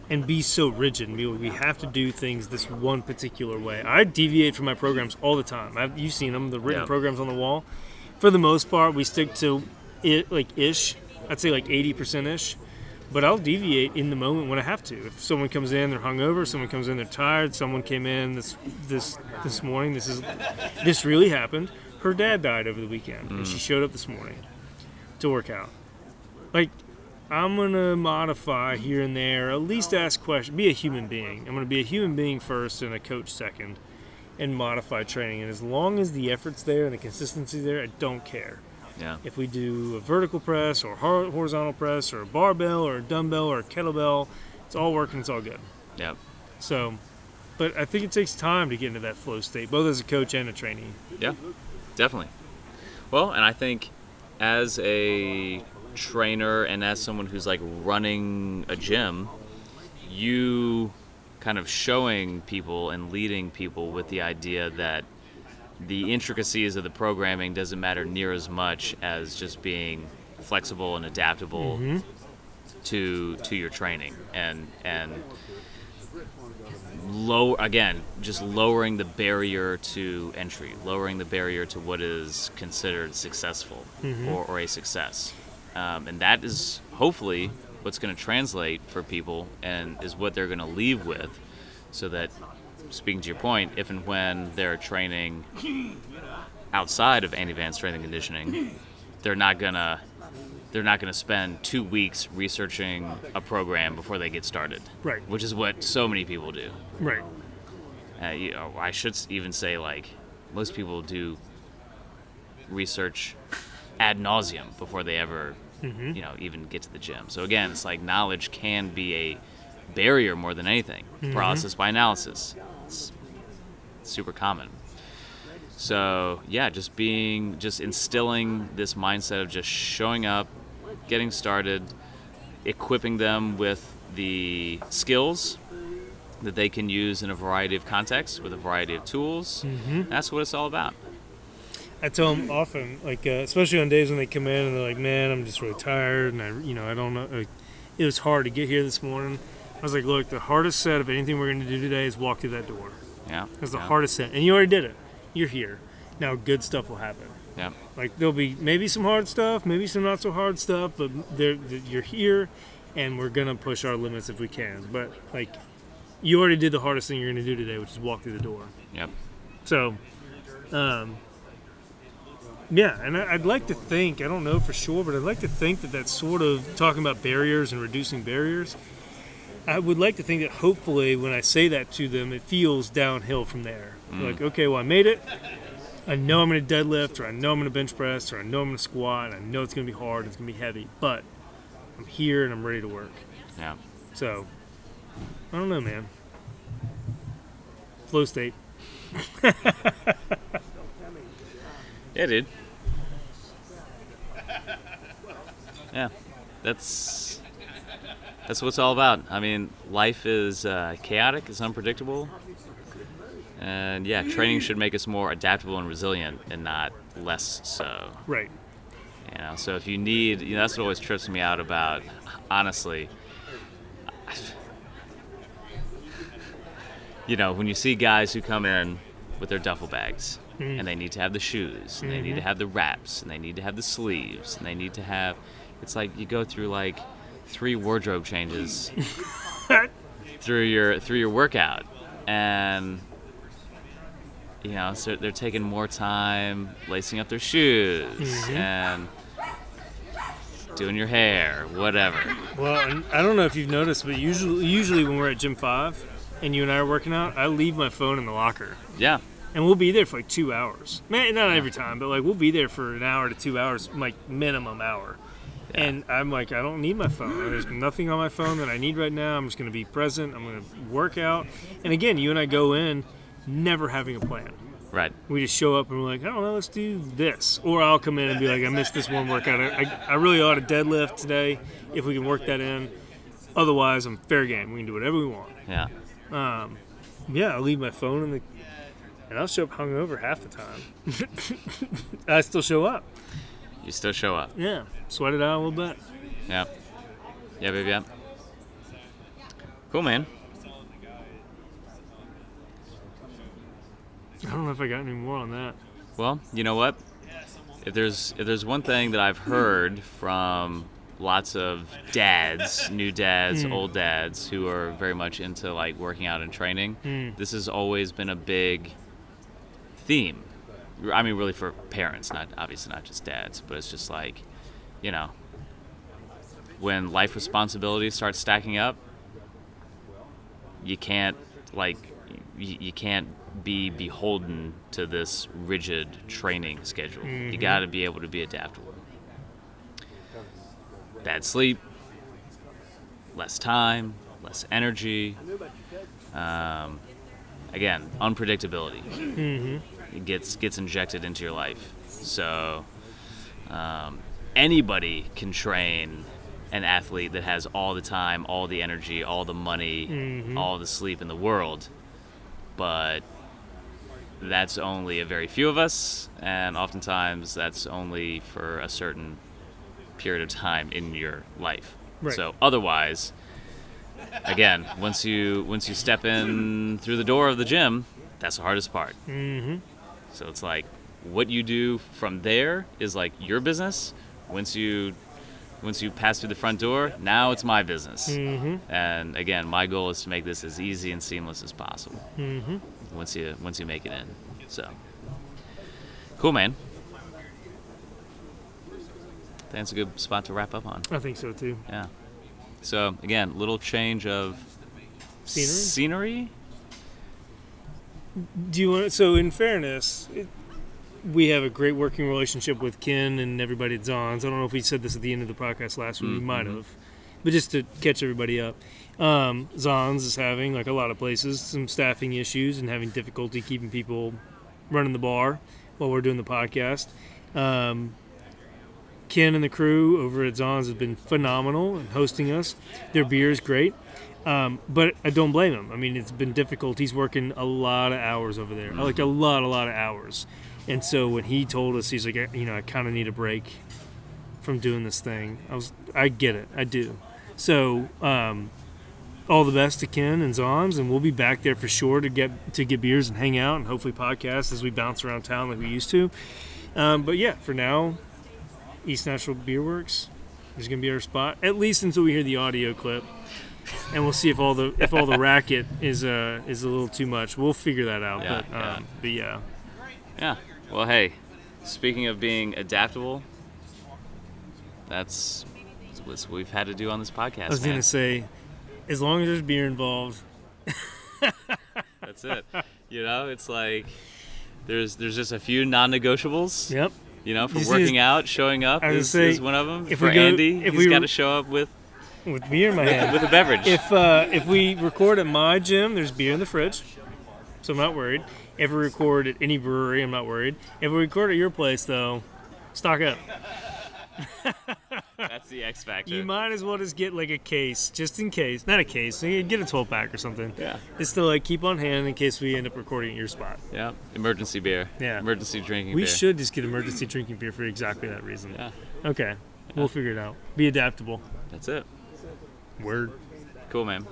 and be so rigid. We, we have to do things this one particular way. I deviate from my programs all the time. I've, you've seen them, the written Yeah. programs on the wall. For the most part, we stick to it like ish. I'd say like 80% ish. But I'll deviate in the moment when I have to. If someone comes in, they're hungover. Someone comes in, they're tired. Someone came in this this this morning. This is this really happened. Her dad died over the weekend, and she mm. showed up this morning to work out. Like, I'm gonna modify here and there. At least ask questions. Be a human being. I'm gonna be a human being first, and a coach second, and modify training. And as long as the effort's there and the consistency there, I don't care Yeah. if we do a vertical press or horizontal press or a barbell or a dumbbell or a kettlebell, it's all working, it's all good. Yep. So, but I think it takes time to get into that flow state, both as a coach and a trainee. Yeah, definitely. Well, and I think as a trainer and as someone who's like running a gym, you kind of showing people and leading people with the idea that the intricacies of the programming doesn't matter near as much as just being flexible and adaptable mm-hmm. to to your training. And and low again just lowering the barrier to entry lowering the barrier to what is considered successful mm-hmm. or, or a success um, and that is hopefully what's going to translate for people and is what they're going to leave with so that speaking to your point if and when they're training outside of anti-advanced strength and conditioning they're not gonna they're not going to spend two weeks researching a program before they get started Right. which is what so many people do Right. uh, you know, I should even say like most people do research ad nauseum before they ever, Mm-hmm. you know, even get to the gym. So again, it's like knowledge can be a barrier more than anything. Mm-hmm. Paralysis by analysis, it's super common. So yeah, just being, just instilling this mindset of just showing up, getting started, equipping them with the skills that they can use in a variety of contexts with a variety of tools. Mm-hmm. That's what it's all about. I tell them often, like uh, especially on days when they come in and they're like, "Man, I'm just really tired, and I, you know, I don't know. Like, it was hard to get here this morning." I was like, "Look, the hardest set of anything we're going to do today is walk through that door. Yeah. That's the yeah, hardest set, and you already did it. You're here. Now, good stuff will happen. Yeah. Like there'll be maybe some hard stuff, maybe some not so hard stuff, but you're here, and we're gonna push our limits if we can. But like, you already did the hardest thing you're going to do today, which is walk through the door. Yep. So, um, yeah, and I'd like to think, I don't know for sure, but I'd like to think that that's sort of talking about barriers and reducing barriers. I would like to think that hopefully when I say that to them, it feels downhill from there. Mm. Like, okay, well, I made it. I know I'm going to deadlift, or I know I'm going to bench press, or I know I'm going to squat, and I know it's going to be hard, it's going to be heavy, but I'm here and I'm ready to work. Yeah. So, I don't know, man. Flow state. Yeah, dude. Yeah, that's that's what it's all about. I mean, life is uh, chaotic, it's unpredictable, and yeah, training should make us more adaptable and resilient, and not less so. Right. You know, so if you need, you know, that's what always trips me out about, honestly. You know, when you see guys who come in with their duffel bags, and they need to have the shoes, and they need to have the wraps, and they need to have the sleeves, and they need to have. It's like you go through like three wardrobe changes through your through your workout, and you know, so they're taking more time lacing up their shoes mm-hmm. and doing your hair, whatever. Well, I don't know if you've noticed, but usually, usually when we're at Gym Five, and you and I are working out, I leave my phone in the locker, Yeah, and we'll be there for like two hours. Man, not every time, but like we'll be there for an hour to two hours, like minimum hour. And I'm like, I don't need my phone. There's nothing on my phone that I need right now. I'm just going to be present. I'm going to work out. And again, you and I go in never having a plan. right. We just show up and we're like, I don't know, let's do this. Or I'll come in and be like, I missed this one workout. I, I, I really ought to deadlift today if we can work that in. Otherwise, I'm fair game. We can do whatever we want. Yeah, Um, yeah, I'll leave my phone in the, and I'll show up hungover half the time. I still show up. You still show up. Yeah, sweat it out a little bit. Yeah, yeah, baby. Yeah. Cool, man. I don't know if I got any more on that. Well, you know what? If there's if there's one thing that I've heard from lots of dads, new dads, hmm. old dads who are very much into like working out and training, hmm. this has always been a big theme. I mean, really for parents, not obviously not just dads, but it's just like, you know, when life responsibilities start stacking up, you can't like you, you can't be beholden to this rigid training schedule. You got to be able to be adaptable. Bad sleep, less time, less energy. Um, again, unpredictability. It gets gets injected into your life. So um, anybody can train an athlete that has all the time, all the energy, all the money, all the sleep in the world. But that's only a very few of us, and oftentimes that's only for a certain period of time in your life. Right. So otherwise, again, once you once you step in through the door of the gym, that's the hardest part. Mm-hmm. So it's like what you do from there is like your business. Once you once you pass through the front door, now it's my business. Mm-hmm. And again, my goal is to make this as easy and seamless as possible. Mm-hmm. Once you once you make it in. So cool, man. That's a good spot to wrap up on. I think so too. Yeah. So again, little change of Scenery? Scenery. Do you want? So, in fairness, it, we have a great working relationship with Ken and everybody at Zons. I don't know if we said this at the end of the podcast last week. We might have, but just to catch everybody up, um, Zons is having, like a lot of places, some staffing issues and having difficulty keeping people running the bar while we're doing the podcast. Um, Ken and the crew over at Zons have been phenomenal in hosting us. Their beer is great. Um, but I don't blame him. I mean, it's been difficult. He's working a lot of hours over there, like a lot, a lot of hours. And so when he told us, he's like, you know, I kind of need a break from doing this thing. I was, I get it, I do. So, um, all the best to Ken and Zons, and we'll be back there for sure to get to get beers and hang out, and hopefully podcast as we bounce around town like we used to. Um, but yeah, for now, East Nashville Beer Works is going to be our spot, at least until we hear the audio clip. and we'll see if all the if all the racket is uh is a little too much. We'll figure that out. Yeah, but um, yeah. but yeah, Yeah. Well, hey, speaking of being adaptable, that's what we've had to do on this podcast. I was gonna say, as long as there's beer involved, That's it. You know, it's like there's there's just a few non-negotiables. yep. You know, for working out, showing up is, say, is one of them. if for we go- Andy, if he's we got to show up with With beer in my hand. with a beverage. If uh, if we record at my gym, there's beer in the fridge, so I'm not worried. If we record at any brewery, I'm not worried. If we record at your place, though, stock up. That's the X factor. You might as well just get like a case, just in case. Not a case. you Get a 12 pack or something. Yeah. Just to like keep on hand in case we end up recording at your spot. Yeah. Emergency beer. Yeah. Emergency drinking beer. We beer. should just get emergency drinking beer for exactly that reason. Yeah. Okay. We'll figure it out. Be adaptable. That's it. Word. Cool, man.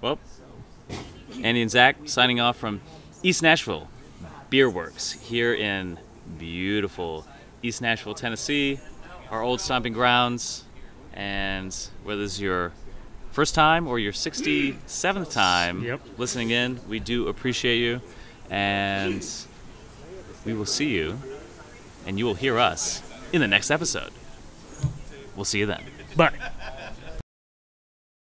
Well, Andy and Zach signing off from East Nashville Beer Works here in beautiful East Nashville, Tennessee, our old stomping grounds. And whether this is your first time or your 67th time Yep. listening in, we do appreciate you. And we will see you, and you will hear us in the next episode. We'll see you then. Bye.